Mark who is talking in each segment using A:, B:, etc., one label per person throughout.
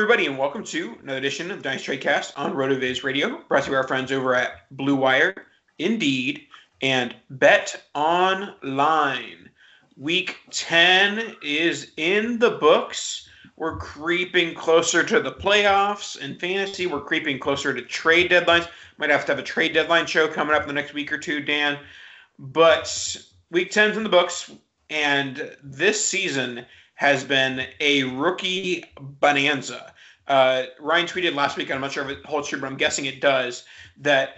A: Everybody, and welcome to another edition of Dynasty Tradecast on RotoViz Radio, brought to you by our friends over at Blue Wire, Indeed, and Bet Online. Week 10 is in the books. We're creeping closer to the playoffs in fantasy. We're creeping closer to trade deadlines. Might have to have a trade deadline show coming up in the next week or two, Dan. But week 10's in the books, and this season – has been a rookie bonanza. Uh, Ryan tweeted last week, I'm not sure if it holds true, but I'm guessing it does, that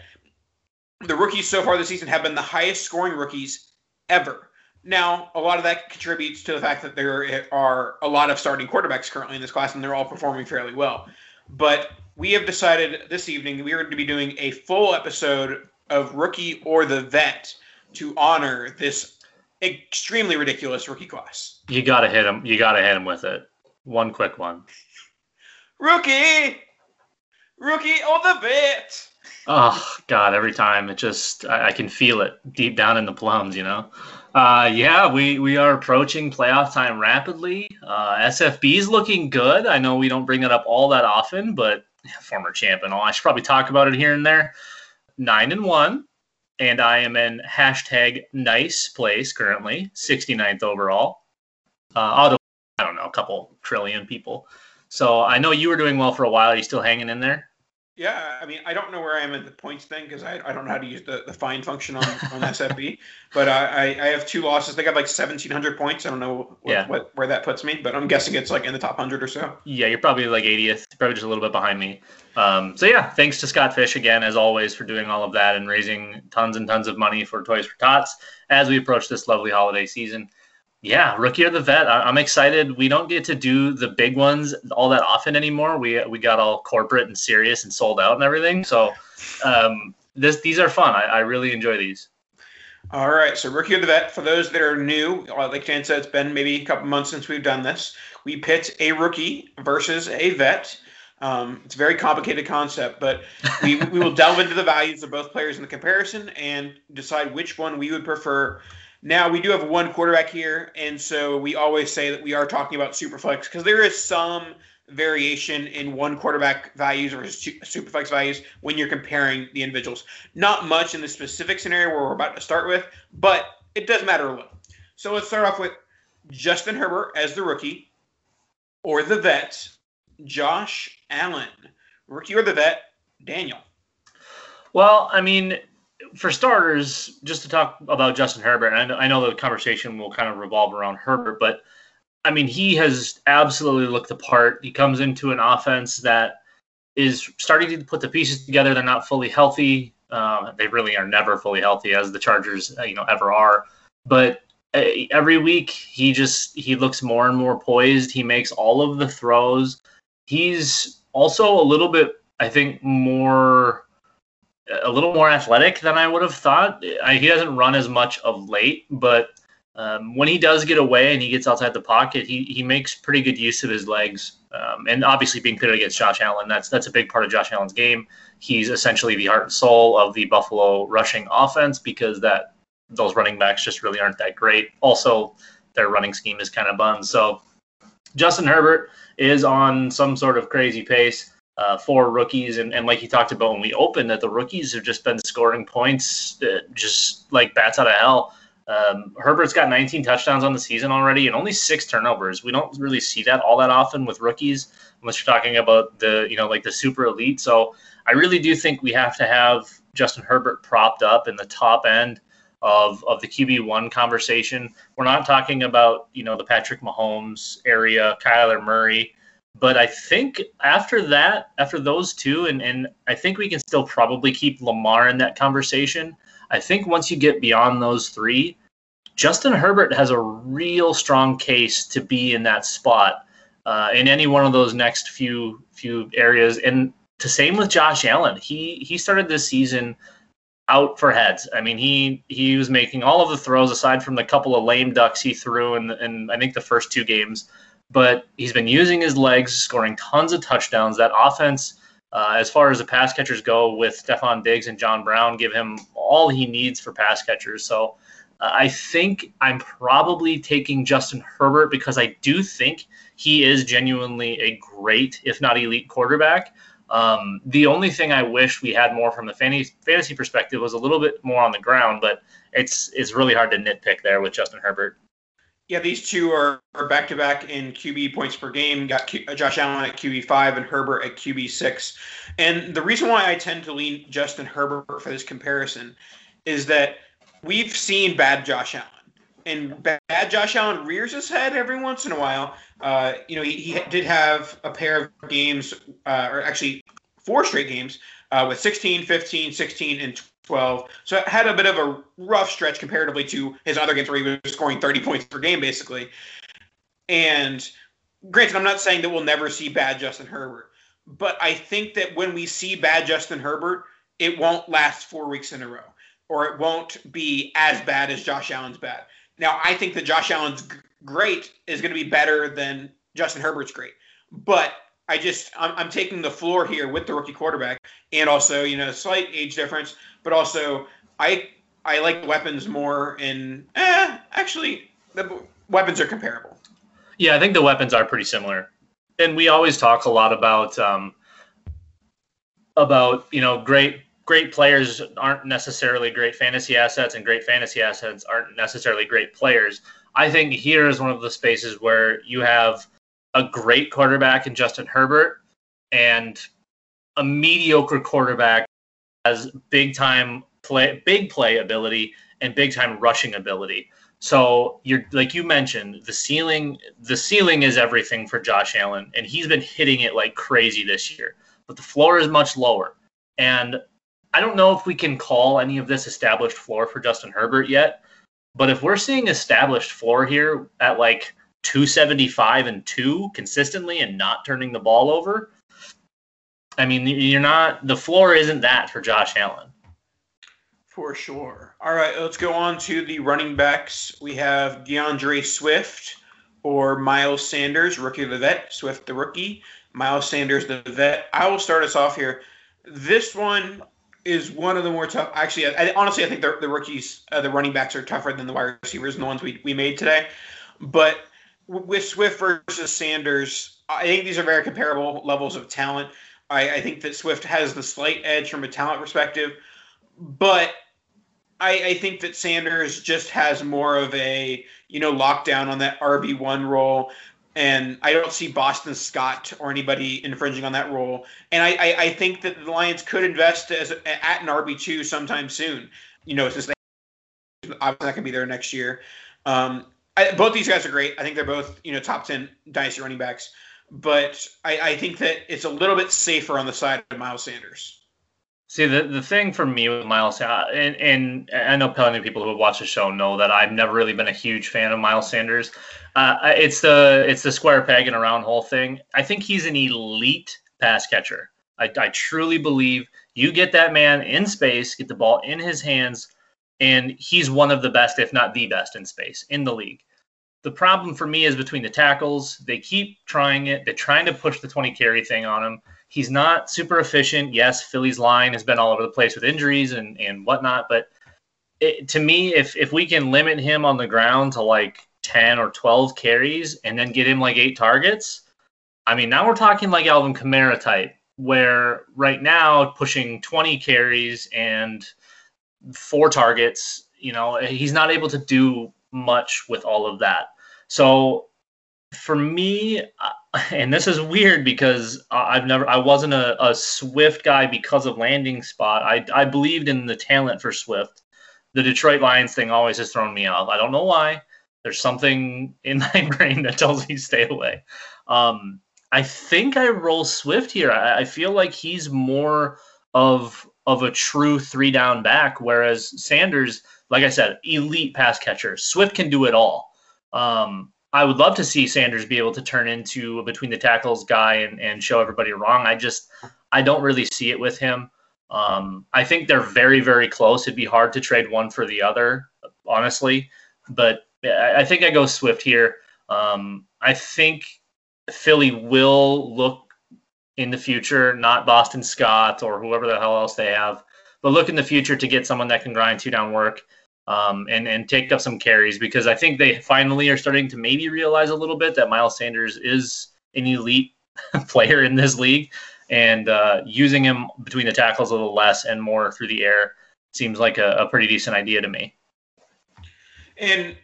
A: the rookies so far this season have been the highest scoring rookies ever. Now, a lot of that contributes to the fact that there are a lot of starting quarterbacks currently in this class, and they're all performing fairly well. But we have decided this evening we are going to be doing a full episode of Rookie or the Vet to honor this extremely ridiculous rookie class.
B: You gotta hit him. You gotta hit him with it. One quick one.
A: Rookie, rookie on the vet.
B: Oh God! Every time it just I, I, can feel it deep down in the plums. You know. Uh, yeah, we we are approaching playoff time rapidly. Uh, SFB is looking good. I know we don't bring it up all that often, but former champ and all. I should probably talk about it here and there. Nine and one and I am in hashtag nice place currently, 69th overall. Uh, out of, I don't know, a couple trillion people. So I know you were doing well for a while. Are you still hanging in there?
A: Yeah, I mean, I don't know where I am at the points thing because I, I don't know how to use the, the find function on, on SFB. But I, I have two losses. They got like 1,700 points. I don't know what, yeah. what, where that puts me, but I'm guessing it's like in the top 100 or so.
B: Yeah, you're probably like 80th, probably just a little bit behind me. Um, so yeah, thanks to Scott Fish again, as always, for doing all of that and raising tons and tons of money for Toys for Tots as we approach this lovely holiday season. Yeah, rookie or the vet. I- am excited. We don't get to do the big ones all that often anymore. We we got all corporate and serious and sold out and everything. So um, this these are fun. I, I really enjoy these.
A: All right, so rookie of the vet. For those that are new, uh, like Jan said, it's been maybe a couple months since we've done this. We pit a rookie versus a vet. Um, it's a very complicated concept, but we, we will delve into the values of both players in the comparison and decide which one we would prefer now we do have one quarterback here, and so we always say that we are talking about superflex because there is some variation in one quarterback values versus superflex values when you're comparing the individuals. Not much in the specific scenario where we're about to start with, but it does matter a little. So let's start off with Justin Herbert as the rookie, or the vet, Josh Allen. Rookie or the vet, Daniel.
B: Well, I mean, for starters, just to talk about Justin Herbert, I know, I know the conversation will kind of revolve around Herbert, but I mean, he has absolutely looked the part. He comes into an offense that is starting to put the pieces together. They're not fully healthy. Um, they really are never fully healthy, as the Chargers, uh, you know, ever are. But uh, every week, he just he looks more and more poised. He makes all of the throws. He's also a little bit, I think, more a little more athletic than I would have thought. I, he doesn't run as much of late, but um, when he does get away and he gets outside the pocket, he, he makes pretty good use of his legs. Um, and obviously, being pitted against Josh Allen, that's that's a big part of Josh Allen's game. He's essentially the heart and soul of the Buffalo rushing offense because that those running backs just really aren't that great. Also, their running scheme is kind of bun. So Justin Herbert is on some sort of crazy pace uh, for rookies. And, and like you talked about when we opened, that the rookies have just been scoring points just like bats out of hell. Um, Herbert's got 19 touchdowns on the season already and only six turnovers. We don't really see that all that often with rookies, unless you're talking about the, you know, like the super elite. So I really do think we have to have Justin Herbert propped up in the top end of, of the QB1 conversation. We're not talking about, you know, the Patrick Mahomes area, Kyler Murray. But I think after that, after those two, and, and I think we can still probably keep Lamar in that conversation. I think once you get beyond those three, Justin Herbert has a real strong case to be in that spot uh, in any one of those next few few areas. And the same with Josh Allen. He he started this season out for heads. I mean, he he was making all of the throws aside from the couple of lame ducks he threw in, in I think the first two games but he's been using his legs, scoring tons of touchdowns. That offense, uh, as far as the pass catchers go, with Stefon Diggs and John Brown, give him all he needs for pass catchers. So uh, I think I'm probably taking Justin Herbert because I do think he is genuinely a great, if not elite, quarterback. Um, the only thing I wish we had more from the fantasy, fantasy perspective was a little bit more on the ground, but it's it's really hard to nitpick there with Justin Herbert.
A: Yeah, these two are, are back-to-back in QB points per game. Got Q, uh, Josh Allen at QB five and Herbert at QB six. And the reason why I tend to lean Justin Herbert for this comparison is that we've seen bad Josh Allen, and bad Josh Allen rears his head every once in a while. Uh, you know, he, he, did have a pair of games, uh, or actually four straight games uh, with 16, 15, 16, and 12. So it had a bit of a rough stretch comparatively to his other games where he was scoring 30 points per game, basically. And granted, I'm not saying that we'll never see bad Justin Herbert, but I think that when we see bad Justin Herbert, it won't last four weeks in a row, or it won't be as bad as Josh Allen's bad. Now, I think that Josh Allen's great is going to be better than Justin Herbert's great, but I just I'm, I'm taking the floor here with the rookie quarterback, and also you know slight age difference but also I I like weapons more. And eh, actually, the weapons are comparable.
B: Yeah, I think the weapons are pretty similar, and we always talk a lot about um, about you know great great players aren't necessarily great fantasy assets, and great fantasy assets aren't necessarily great players. I think here is one of the spaces where you have a great quarterback in Justin Herbert and a mediocre quarterback has big time play, big play ability and big time rushing ability. So you're like you mentioned, the ceiling the ceiling is everything for Josh Allen, and he's been hitting it like crazy this year. But the floor is much lower. And I don't know if we can call any of this established floor for Justin Herbert yet. But if we're seeing established floor here at like 275 and 2 consistently and not turning the ball over, I mean, you're not, the floor isn't that for Josh Allen.
A: For sure. All right, let's go on to the running backs. We have D'Andre Swift or Miles Sanders, rookie the vet, Swift the rookie, Miles Sanders the vet. I will start us off here. This one is one of the more tough. Actually, I, honestly, I think the, the rookies, uh, the running backs are tougher than the wide receivers and the ones we, we made today. But with Swift versus Sanders, I think these are very comparable levels of talent. I, I think that Swift has the slight edge from a talent perspective, but I, I, think that Sanders just has more of a you know lockdown on that RB one role, and I don't see Boston Scott or anybody infringing on that role. And I, I, I think that the Lions could invest as at an RB two sometime soon. You know, since they obviously not going to be there next year. Um, I, both these guys are great. I think they're both you know top ten dynasty running backs but I, I think that it's a little bit safer on the side of Miles Sanders.
B: See, the, the thing for me with Miles, uh, and, and I know plenty of people who have watched the show know that I've never really been a huge fan of Miles Sanders. Uh, it's the it's the square peg in a round hole thing. I think he's an elite pass catcher. I, I truly believe you get that man in space, get the ball in his hands, and he's one of the best, if not the best, in space in the league. The problem for me is between the tackles. They keep trying it. They're trying to push the 20 carry thing on him. He's not super efficient. Yes, Philly's line has been all over the place with injuries and, and whatnot. But it, to me, if, if we can limit him on the ground to like 10 or 12 carries and then get him like eight targets, I mean, now we're talking like Alvin Kamara type, where right now pushing 20 carries and four targets, you know, he's not able to do much with all of that. So for me, and this is weird because I've never, I wasn't a, a Swift guy because of landing spot. I, I believed in the talent for Swift. The Detroit Lions thing always has thrown me off. I don't know why. There's something in my brain that tells me stay away. Um, I think I roll Swift here. I, I feel like he's more of of a true three down back, whereas Sanders, like I said, elite pass catcher. Swift can do it all. Um, I would love to see Sanders be able to turn into a between the tackles guy and, and show everybody wrong. I just I don't really see it with him. Um, I think they're very very close. It'd be hard to trade one for the other, honestly. But I think I go Swift here. Um, I think Philly will look in the future, not Boston Scott or whoever the hell else they have, but look in the future to get someone that can grind two down work um, and and take up some carries because I think they finally are starting to maybe realize a little bit that Miles Sanders is an elite player in this league, and uh, using him between the tackles a little less and more through the air seems like a, a pretty decent idea to me.
A: And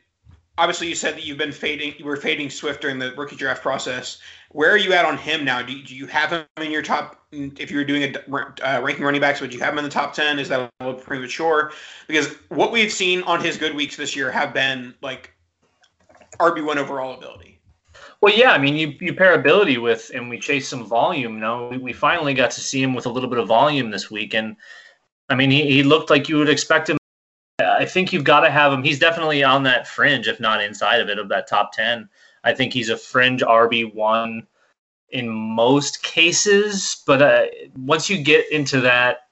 A: obviously, you said that you've been fading, you were fading Swift during the rookie draft process. Where are you at on him now? Do you, do you have him in your top? If you were doing a uh, ranking running backs, would you have him in the top ten? Is that a little premature? Because what we've seen on his good weeks this year have been like RB one overall ability.
B: Well, yeah, I mean, you, you pair ability with, and we chase some volume. You know, we, we finally got to see him with a little bit of volume this week, and I mean, he, he looked like you would expect him. I think you've got to have him. He's definitely on that fringe, if not inside of it, of that top ten. I think he's a fringe RB one in most cases, but uh, once you get into that,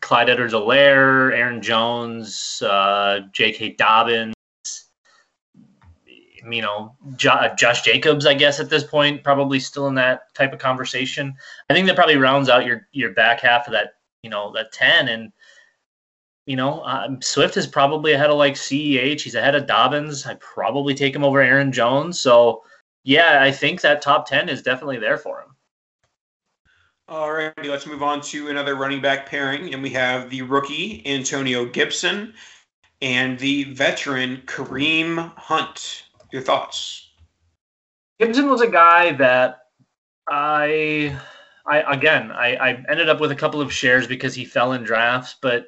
B: Clyde Edwards-Helaire, Aaron Jones, uh, J.K. Dobbins, you know, jo- Josh Jacobs, I guess at this point, probably still in that type of conversation. I think that probably rounds out your your back half of that, you know, that ten. And you know, um, Swift is probably ahead of like CEH. He's ahead of Dobbins. I probably take him over Aaron Jones. So, yeah, I think that top 10 is definitely there for him.
A: All right, let's move on to another running back pairing. And we have the rookie, Antonio Gibson, and the veteran, Kareem Hunt. Your thoughts?
B: Gibson was a guy that I. I again, I, I ended up with a couple of shares because he fell in drafts, but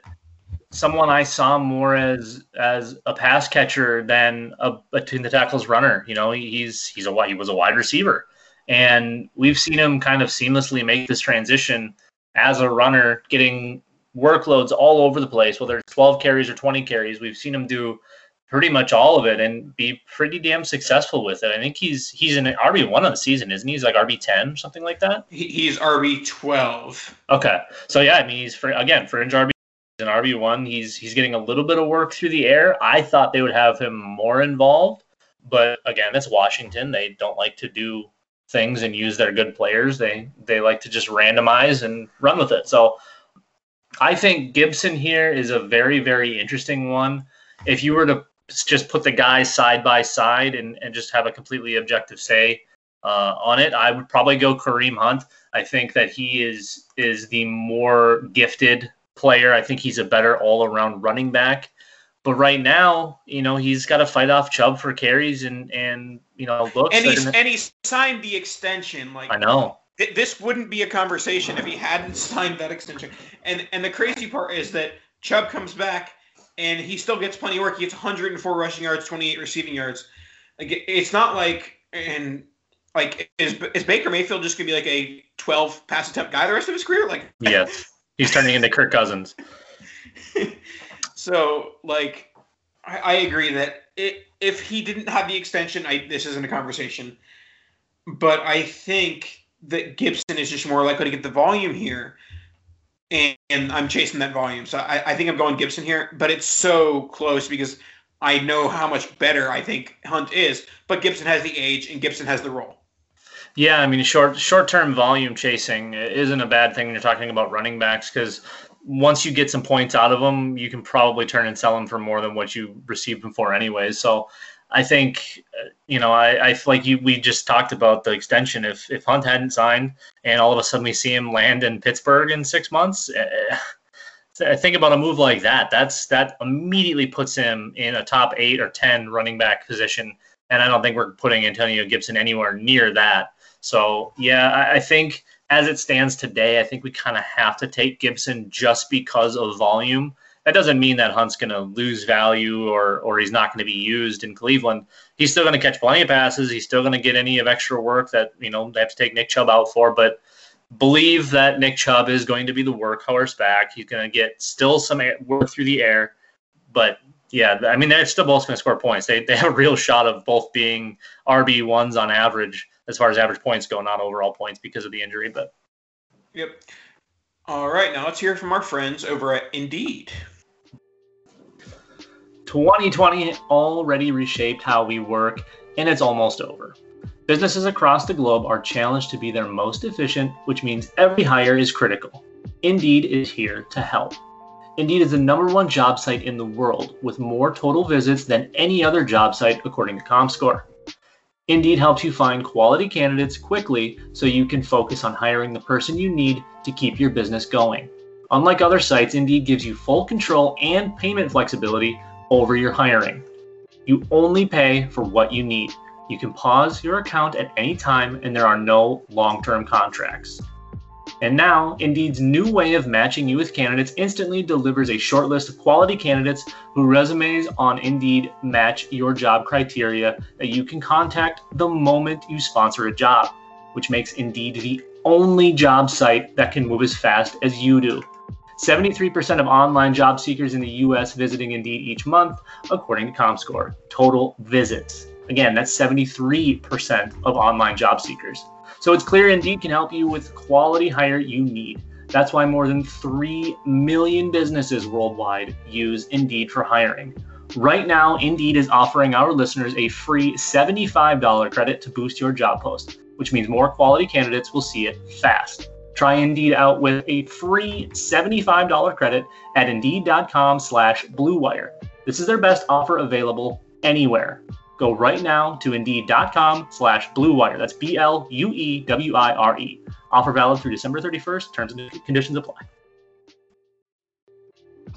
B: someone I saw more as as a pass catcher than a between the tackles runner. You know, he's he's a he was a wide receiver, and we've seen him kind of seamlessly make this transition as a runner, getting workloads all over the place, whether it's 12 carries or 20 carries. We've seen him do pretty much all of it and be pretty damn successful with it. I think he's he's an RB one on the season, isn't he? He's like RB ten or something like that.
A: He's RB twelve.
B: Okay, so yeah, I mean he's for again fringe RB an RB one. He's he's getting a little bit of work through the air. I thought they would have him more involved, but again, it's Washington. They don't like to do things and use their good players. They they like to just randomize and run with it. So I think Gibson here is a very very interesting one. If you were to just put the guys side by side and, and just have a completely objective say uh, on it, I would probably go Kareem Hunt. I think that he is is the more gifted player. I think he's a better all around running back. But right now, you know, he's got to fight off Chubb for carries and and you know looks.
A: And he's and he signed the extension. Like
B: I know
A: this wouldn't be a conversation if he hadn't signed that extension. And and the crazy part is that Chubb comes back and he still gets plenty of work. He gets 104 rushing yards, 28 receiving yards. Like it's not like and like is is Baker Mayfield just gonna be like a 12 pass attempt guy the rest of his career? Like
B: yes. He's turning into Kirk Cousins.
A: so, like, I, I agree that it, if he didn't have the extension, I, this isn't a conversation. But I think that Gibson is just more likely to get the volume here. And, and I'm chasing that volume. So I, I think I'm going Gibson here. But it's so close because I know how much better I think Hunt is. But Gibson has the age and Gibson has the role.
B: Yeah, I mean, short short term volume chasing isn't a bad thing when you're talking about running backs because once you get some points out of them, you can probably turn and sell them for more than what you received them for, anyways. So I think, uh, you know, I, I like you. We just talked about the extension. If if Hunt hadn't signed, and all of a sudden we see him land in Pittsburgh in six months. Uh, think about a move like that. That's that immediately puts him in a top eight or ten running back position, and I don't think we're putting Antonio Gibson anywhere near that. So yeah, I, I think as it stands today, I think we kind of have to take Gibson just because of volume. That doesn't mean that Hunt's going to lose value or or he's not going to be used in Cleveland. He's still going to catch plenty of passes. He's still going to get any of extra work that you know they have to take Nick Chubb out for. But believe that Nick Chubb is going to be the workhorse back. He's going to get still some work through the air, but yeah, I mean they're still both going to score points. They they have a real shot of both being RB ones on average as far as average points go, not overall points because of the injury. But
A: yep. All right, now let's hear from our friends over at Indeed.
B: 2020 already reshaped how we work, and it's almost over. Businesses across the globe are challenged to be their most efficient, which means every hire is critical. Indeed is here to help. Indeed is the number one job site in the world with more total visits than any other job site according to ComScore. Indeed helps you find quality candidates quickly so you can focus on hiring the person you need to keep your business going. Unlike other sites, Indeed gives you full control and payment flexibility over your hiring. You only pay for what you need. You can pause your account at any time, and there are no long term contracts. And now, Indeed's new way of matching you with candidates instantly delivers a short list of quality candidates whose resumes on Indeed match your job criteria that you can contact the moment you sponsor a job, which makes Indeed the only job site that can move as fast as you do. 73% of online job seekers in the US visiting Indeed each month, according to ComScore. Total visits. Again, that's 73% of online job seekers. So it's clear Indeed can help you with quality hire you need. That's why more than 3 million businesses worldwide use Indeed for hiring. Right now, Indeed is offering our listeners a free $75 credit to boost your job post, which means more quality candidates will see it fast. Try Indeed out with a free $75 credit at Indeed.com slash BlueWire. This is their best offer available anywhere. Go right now to Indeed.com slash BlueWire. That's B-L-U-E-W-I-R-E. Offer valid through December 31st. Terms and conditions apply.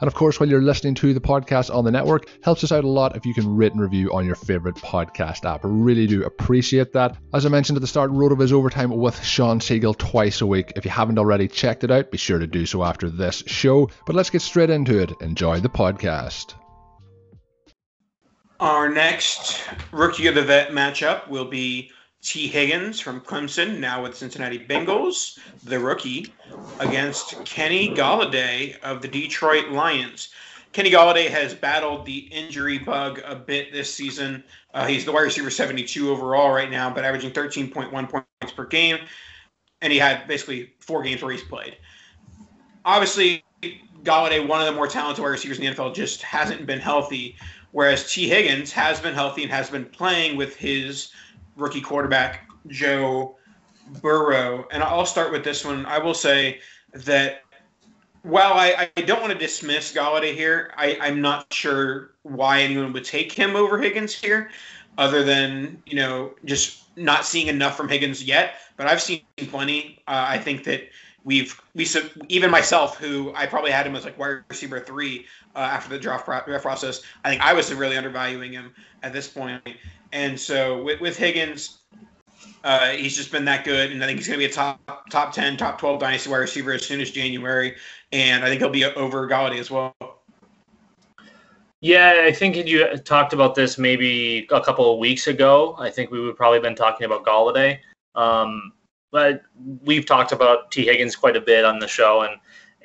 C: And of course, while you're listening to the podcast on the network, helps us out a lot if you can rate and review on your favorite podcast app. Really do appreciate that. As I mentioned at the start, RotoViz Overtime with Shawn Siegele twice a week. If you haven't already checked it out, be sure to do so after this show. But let's get straight into it. Enjoy the podcast.
A: Our next rookie of the vet matchup will be Tee Higgins from Clemson, now with Cincinnati Bengals, the rookie, against Kenny Golladay of the Detroit Lions. Kenny Golladay has battled the injury bug a bit this season. Uh, he's the wide receiver 72 overall right now, but averaging 13.1 points per game. And he had basically four games where he's played. Obviously, Golladay, one of the more talented wide receivers in the NFL, just hasn't been healthy. Whereas T. Higgins has been healthy and has been playing with his rookie quarterback, Joe Burrow. And I'll start with this one. I will say that while I, I don't want to dismiss Golladay here, I, I'm not sure why anyone would take him over Higgins here, other than, you know, just not seeing enough from Higgins yet. But I've seen plenty. Uh, I think that we've we even myself who I probably had him as like wide receiver three uh, after the draft process. I think I was really undervaluing him at this point, and so with, with Higgins, uh, he's just been that good, and I think he's going to be a top top ten, top twelve dynasty wide receiver as soon as January, and I think he'll be over Golladay as well.
B: Yeah, I think you talked about this maybe a couple of weeks ago. I think we would probably been talking about Golladay. Um, but we've talked about T Higgins quite a bit on the show, and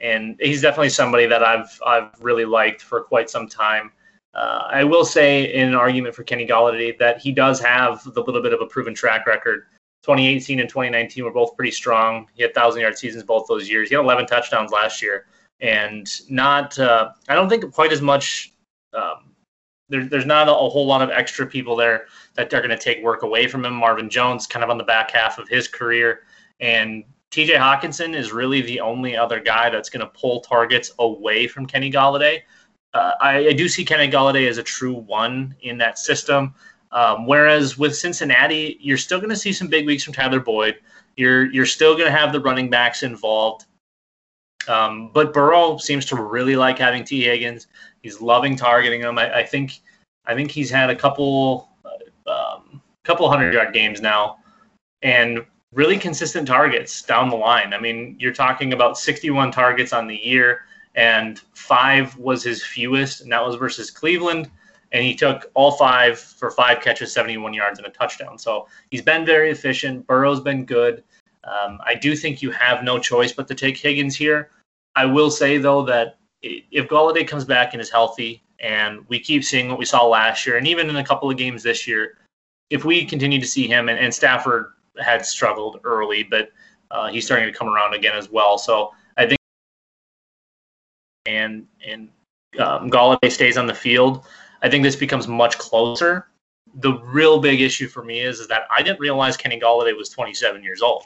B: and he's definitely somebody that I've I've really liked for quite some time. Uh, I will say, in an argument for Kenny Golladay, that he does have the little bit of a proven track record. 2018 and 2019 were both pretty strong. He had thousand yard seasons both those years. He had 11 touchdowns last year, and not uh, I don't think quite as much. Um, there, there's not a, a, whole lot of extra people there that are going to take work away from him. Marvin Jones, kind of on the back half of his career, and TJ Hockenson is really the only other guy that's going to pull targets away from Kenny Golladay. Uh, I, I, do see Kenny Golladay as a true one in that system. Um, whereas with Cincinnati, you're still going to see some big weeks from Tyler Boyd. You're you're still going to have the running backs involved. Um, but Burrow seems to really like having T. Higgins. He's loving targeting him. I, I think I think he's had a couple um, couple hundred yard games now, and really consistent targets down the line. I mean, you're talking about 61 targets on the year, and five was his fewest, and that was versus Cleveland. And he took all five for five catches, 71 yards, and a touchdown. So he's been very efficient. Burrow's been good. Um, I do think you have no choice but to take Higgins here. I will say though that if Golladay comes back and is healthy, and we keep seeing what we saw last year, and even in a couple of games this year, if we continue to see him and, and Stafford had struggled early, but uh, he's starting to come around again as well. So and and um, Golladay stays on the field, I think this becomes much closer. The real big issue for me is, is that I didn't realize Kenny Golladay was 27 years old.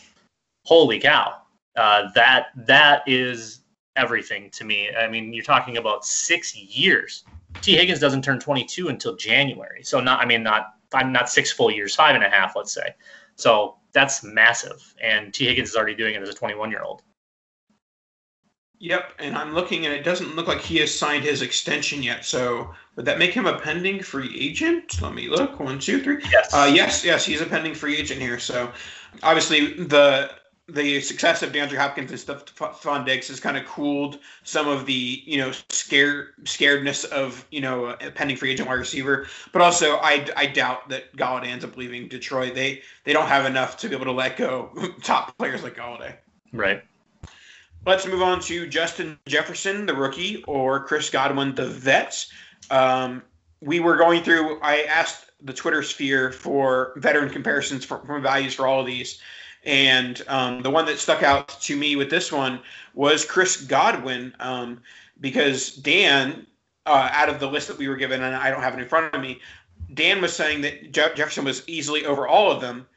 B: Holy cow! Uh, that that is everything to me. I mean, you're talking about six years. T. Higgins doesn't turn 22 until January, so not I mean not I'm not six full years, five and a half, let's say. So that's massive, and T. Higgins is already doing it as a 21 year old.
A: Yep, and I'm looking, and it doesn't look like he has signed his extension yet. So would that make him a pending free agent? Let me look. One, two, three.
B: Yes.
A: Uh, yes, yes, he's a pending free agent here. So obviously the the success of DeAndre Hopkins and Stefon Diggs has kind of cooled some of the you know scare scaredness of you know a pending free agent wide receiver. But also, I, I doubt that Golladay ends up leaving Detroit. They they don't have enough to be able to let go top players like Golladay.
B: Right.
A: Let's move on to Justin Jefferson, the rookie, or Chris Godwin, the vet. Um, we were going through. I asked the Twitter sphere for veteran comparisons for, for values for all of these. And um, the one that stuck out to me with this one was Chris Godwin, um, because Dan, uh, out of the list that we were given, and I don't have it in front of me, Dan was saying that Jefferson was easily over all of them,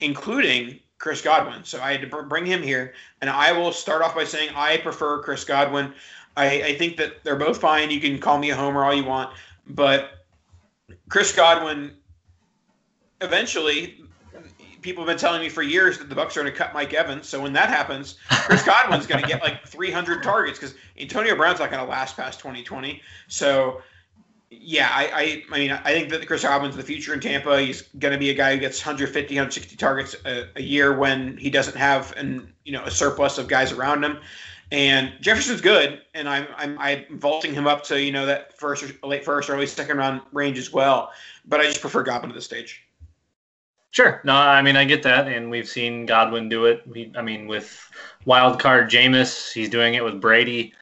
A: including Chris Godwin. So I had to bring him here, and I will start off by saying I prefer Chris Godwin. I, I think that they're both fine. You can call me a homer all you want, but Chris Godwin eventually people have been telling me for years that the Bucs are going to cut Mike Evans. So when that happens, Chris Godwin's going to get like 300 targets because Antonio Brown's not going to last past 2020. So yeah, I, I, I mean, I think that Chris Godwin's the future in Tampa. He's going to be a guy who gets 150, 160 targets a, a, year when he doesn't have an you know a surplus of guys around him. And Jefferson's good, and I'm I'm I'm vaulting him up to you know that first or late first or early second round range as well. But I just prefer Godwin at this stage.
B: Sure. No, I mean I get that, and we've seen Godwin do it. We, I mean, with wild card Jameis, he's doing it with Brady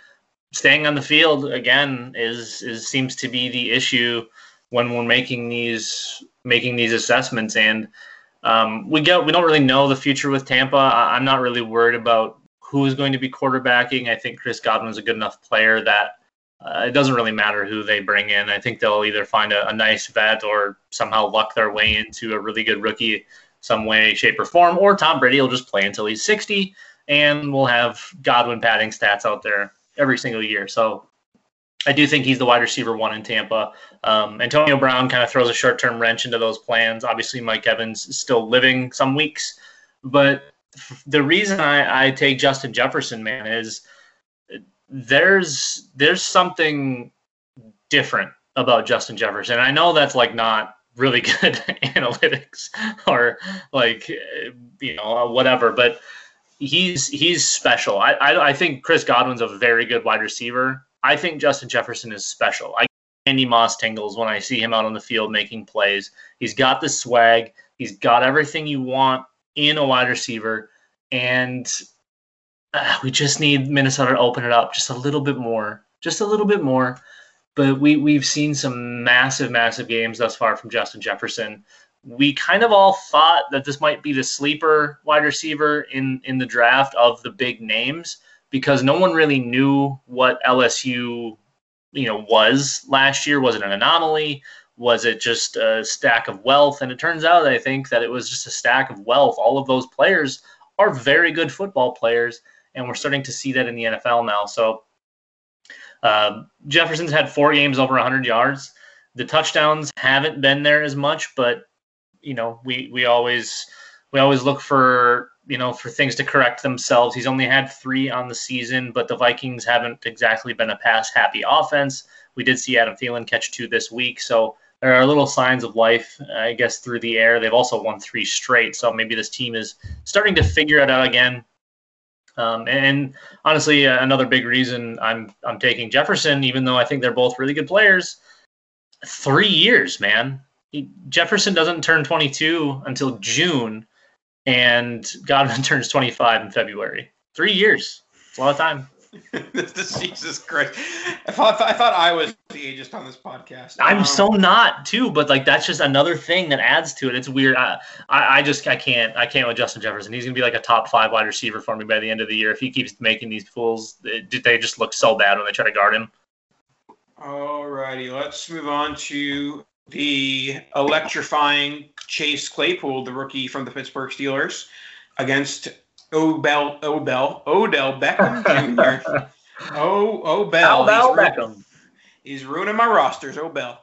B: staying on the field again is is seems to be the issue when we're making these making these assessments and um, we get we don't really know the future with Tampa. I'm not really worried about who is going to be quarterbacking. I think Chris Godwin is a good enough player that uh, it doesn't really matter who they bring in. I think they'll either find a, a nice vet or somehow luck their way into a really good rookie some way, shape, or form. Or Tom Brady will just play until he's 60, and we'll have Godwin padding stats out there every single year. So I do think he's the wide receiver one in Tampa. Um, Antonio Brown kind of throws a short term wrench into those plans. Obviously, Mike Evans is still living some weeks, but the reason I, I take Justin Jefferson, man, is there's there's something different about Justin Jefferson. I know that's like not really good analytics or like you know whatever, but he's he's special. I, I, I think Chris Godwin's a very good wide receiver. I think Justin Jefferson is special. I Randy Moss tingles when I see him out on the field making plays. He's got the swag. He's got everything you want in a wide receiver, and uh, we just need Minnesota to open it up just a little bit more, just a little bit more. But we we've seen some massive, massive games thus far from Justin Jefferson we kind of all thought that this might be the sleeper wide receiver in in the draft of the big names because no one really knew what LSU you know was last year. Was it an anomaly? Was it just a stack of wealth? And it turns out I think that it was just a stack of wealth. All of those players are very good football players and we're starting to see that in the NFL now. So uh, Jefferson's had four games over 100 yards. The touchdowns haven't been there as much but you know, we we always we always look for you know for things to correct themselves. He's only had three on the season, but the Vikings haven't exactly been a pass happy offense. We did see Adam Thielen catch two this week, so there are little signs of life, I guess, through the air. They've also won three straight, so maybe this team is starting to figure it out again. Um, and honestly, uh, another big reason I'm I'm taking Jefferson, even though I think they're both really good players. Three years, man he, Jefferson doesn't turn 22 until June, and Godwin turns 25 in February. Three years. It's a lot of time.
A: Jesus Christ! I thought, I thought I was the ageist on this podcast.
B: I'm um, so not too, but like that's just another thing that adds to it. It's weird. I, I, I just I can't I can't with Justin Jefferson. He's gonna be like a top five wide receiver for me by the end of the year if he keeps making these fools. They, they just look so bad when they try to guard him.
A: All righty, let's move on to the electrifying Chase Claypool, the rookie from the Pittsburgh Steelers, against Obel Odell Odell Beckham Jr. oh Obel
B: Odell Beckham.
A: He's ruining my rosters. Obel.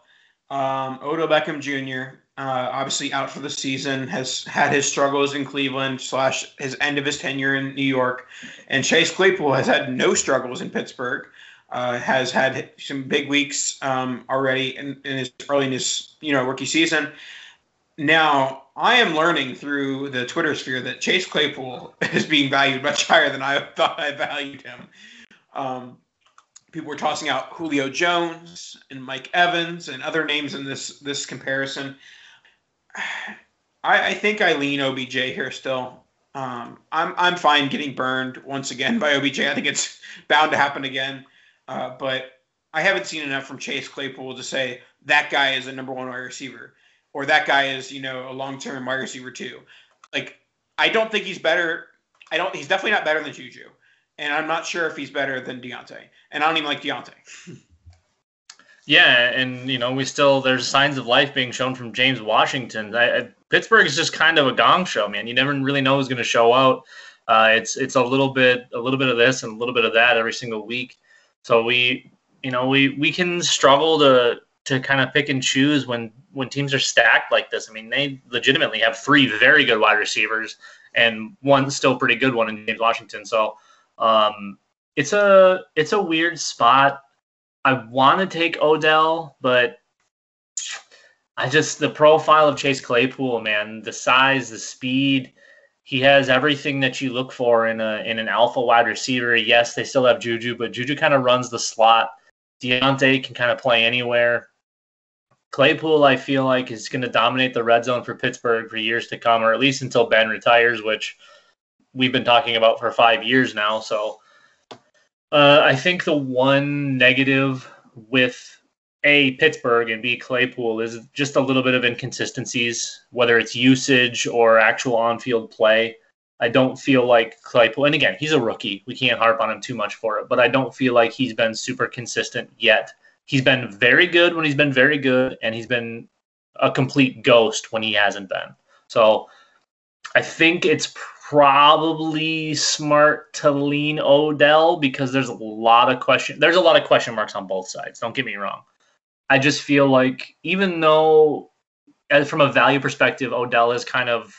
A: Um, Odell Beckham Jr. Uh, obviously out for the season, has had his struggles in Cleveland slash his end of his tenure in New York, and Chase Claypool has had no struggles in Pittsburgh uh, has had some big weeks um, already in, in, his early in his you know rookie season. Now I am learning through the Twitter sphere that Chase Claypool is being valued much higher than I thought I valued him. Um, people were tossing out Julio Jones and Mike Evans and other names in this this comparison. I, I think I lean OBJ here still. Um, I'm I'm fine getting burned once again by OBJ. I think it's bound to happen again. Uh, but I haven't seen enough from Chase Claypool to say that guy is a number one wide receiver or that guy is, you know, a long term wide receiver too. Like, I don't think he's better. I don't, he's definitely not better than Juju. And I'm not sure if he's better than Diontae. And I don't even like Diontae.
B: yeah. And, you know, we still, there's signs of life being shown from James Washington. I, I, Pittsburgh is just kind of a gong show, man. You never really know who's going to show out. Uh, it's it's a little bit a little bit of this and a little bit of that every single week. So we, you know, we we can struggle to to kind of pick and choose when when teams are stacked like this. I mean, they legitimately have three very good wide receivers and one still pretty good one in James Washington. So um, it's a it's a weird spot. I want to take Odell, but I just the profile of Chase Claypool, man, the size, the speed, he has everything that you look for in a in an alpha wide receiver. Yes, they still have Juju, but Juju kind of runs the slot. Diontae can kind of play anywhere. Claypool, I feel like, is going to dominate the red zone for Pittsburgh for years to come, or at least until Ben retires, which we've been talking about for five years now. So uh, I think the one negative with a Pittsburgh and B Claypool is just a little bit of inconsistencies, whether it's usage or actual on-field play. I don't feel like Claypool, and again, he's a rookie. We can't harp on him too much for it, but I don't feel like he's been super consistent yet. He's been very good when he's been very good, and he's been a complete ghost when he hasn't been. So I think it's probably smart to lean Odell because there's a lot of question. There's a lot of question marks on both sides. Don't get me wrong. I just feel like even though, as from a value perspective, Odell has kind of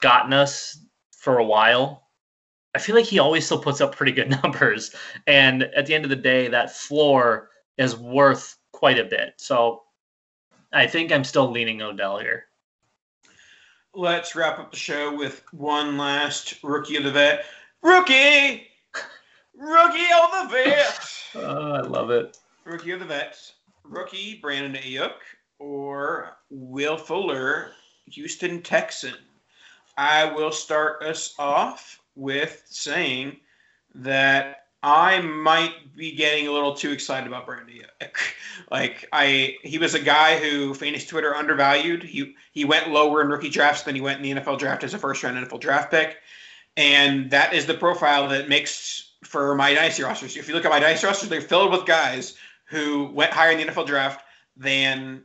B: gotten us for a while. I feel like he always still puts up pretty good numbers, and at the end of the day, that floor is worth quite a bit. So I think I'm still leaning Odell here.
A: Let's wrap up the show with one last rookie of the vet. Rookie! Rookie of the vet!
B: oh, I love it.
A: Rookie of the vets. Rookie Brandon Aiyuk or Will Fuller, Houston Texan. I will start us off with saying that I might be getting a little too excited about Brandon Aiyuk. like I, he was a guy who fantasy Twitter undervalued. He he went lower in rookie drafts than he went in the NFL draft as a first round NFL draft pick, and that is the profile that makes for my dynasty rosters. If you look at my dynasty rosters, they're filled with guys who went higher in the NFL draft than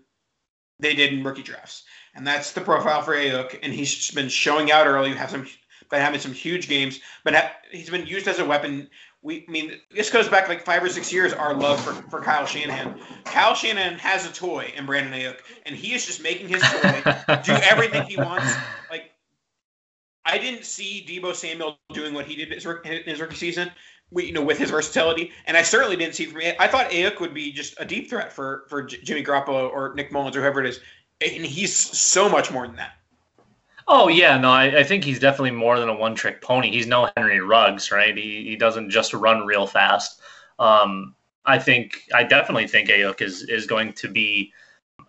A: they did in rookie drafts, and that's the profile for Aiyuk. And he's been showing out early. Have some been having some huge games, but ha- he's been used as a weapon we I mean this goes back like five or six years our love for, for Kyle Shanahan. Kyle Shanahan has a toy in Brandon Aiyuk, and he is just making his toy do everything he wants. Like I didn't see Deebo Samuel doing what he did in his rookie season. You know, with his versatility, and I certainly didn't see from me. I thought Aiyuk would be just a deep threat for for Jimmy Garoppolo or Nick Mullens or whoever it is, and he's so much more than that.
B: Oh yeah, no, I, I, think he's definitely more than a one-trick pony. He's no Henry Ruggs, right? He he doesn't just run real fast. Um, I think I definitely think Aiyuk is is going to be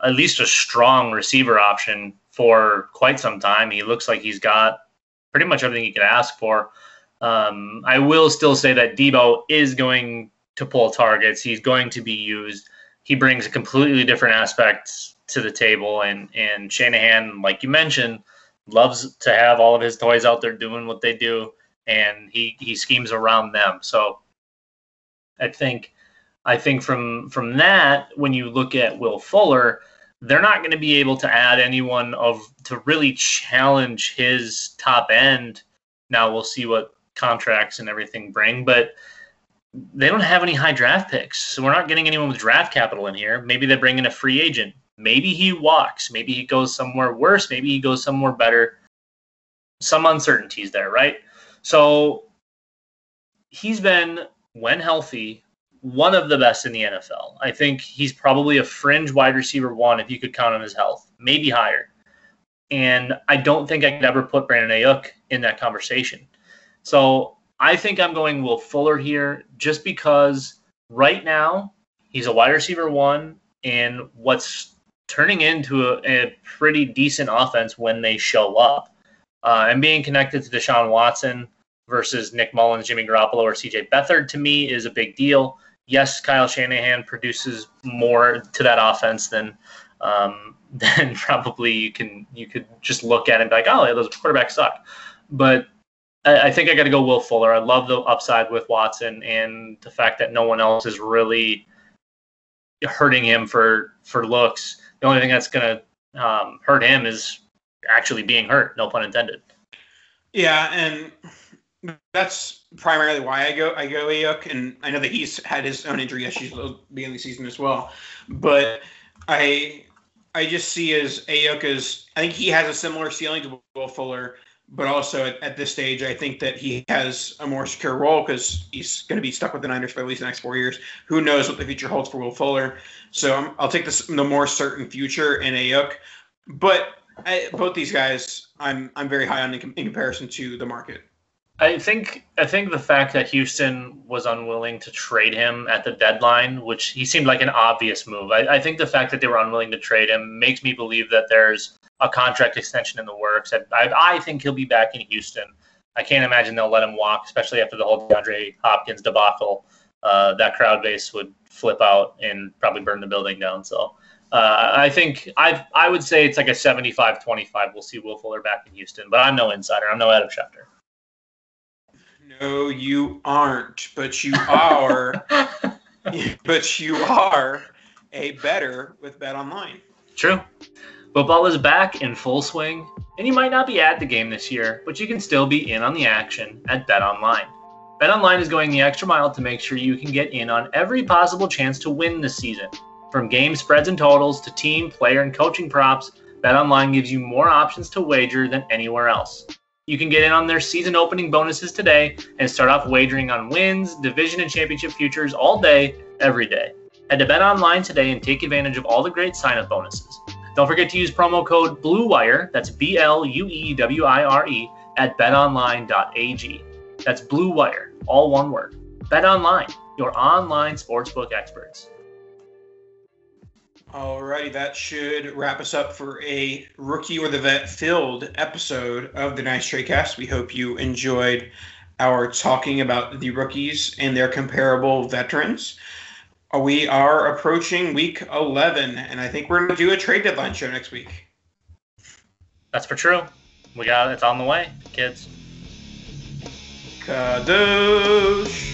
B: at least a strong receiver option for quite some time. He looks like he's got pretty much everything he could ask for. Um, I will still say that Deebo is going to pull targets. He's going to be used. He brings a completely different aspect to the table, and and Shanahan, like you mentioned loves to have all of his toys out there doing what they do, and he he schemes around them. So I think I think from from that, when you look at Will Fuller, they're not going to be able to add anyone of to really challenge his top end. Now we'll see what contracts and everything bring, but they don't have any high draft picks, so we're not getting anyone with draft capital in here. Maybe they bring in a free agent. Maybe he walks. Maybe he goes somewhere worse. Maybe he goes somewhere better. Some uncertainties there, right? So he's been, when healthy, one of the best in the NFL. I think he's probably a fringe wide receiver one if you could count on his health, maybe higher. And I don't think I could ever put Brandon Aiyuk in that conversation. So I think I'm going Will Fuller here just because right now he's a wide receiver one and what's turning into a, a pretty decent offense when they show up. Uh, and being connected to Deshaun Watson versus Nick Mullens, Jimmy Garoppolo, or CJ Beathard to me is a big deal. Yes, Kyle Shanahan produces more to that offense than um, than probably you can you could just look at it and be like, oh, those quarterbacks suck. But I, I think I got to go Will Fuller. I love the upside with Watson and the fact that no one else is really hurting him for for looks the only thing that's going to um, hurt him is actually being hurt. No pun intended.
A: Yeah, and that's primarily why I go I go Aiyuk, and I know that he's had his own injury issues at the beginning of the season as well. But I I just see as Aiyuk as I think he has a similar ceiling to Will Fuller, but also at, at this stage I think that he has a more secure role because he's going to be stuck with the Niners for at least the next four years. Who knows what the future holds for Will Fuller? So um, i will take this the more certain future in Aiyuk, but I, both these guys I'm I'm very high on in, in comparison to the market.
B: I think I think the fact that Houston was unwilling to trade him at the deadline, which he seemed like an obvious move. I, I, think the fact that they were unwilling to trade him makes me believe that there's a contract extension in the works. I, I, I think he'll be back in Houston. I can't imagine they'll let him walk, especially after the whole DeAndre Hopkins debacle. Uh, that crowd base would flip out and probably burn the building down. So uh, I think I I would say it's like a 75-25. We'll see Will Fuller back in Houston, but I'm no insider. I'm no Adam Schefter.
A: No, you aren't, but you are. but you are a better with Bet Online.
B: True. Football is back in full swing, and you might not be at the game this year, but you can still be in on the action at Bet Online. Bet Online is going the extra mile to make sure you can get in on every possible chance to win this season. From game spreads and totals to team, player, and coaching props, Bet Online gives you more options to wager than anywhere else. You can get in on their season opening bonuses today and start off wagering on wins, division, and championship futures all day, every day. Head to Bet Online today and take advantage of all the great sign up bonuses. Don't forget to use promo code BLUEWIRE, that's B L U E W I R E, at betonline.ag. That's Blue Wire, all one word. Bet Online, your online sportsbook experts.
A: Alrighty, that should wrap us up for a rookie or the vet filled episode of the Nice Trade Cast. We hope you enjoyed our talking about the rookies and their comparable veterans. We are approaching week 11, and I think we're going to do a trade deadline show next week.
B: That's for true. We got it's on the way, kids.
A: Kadosh.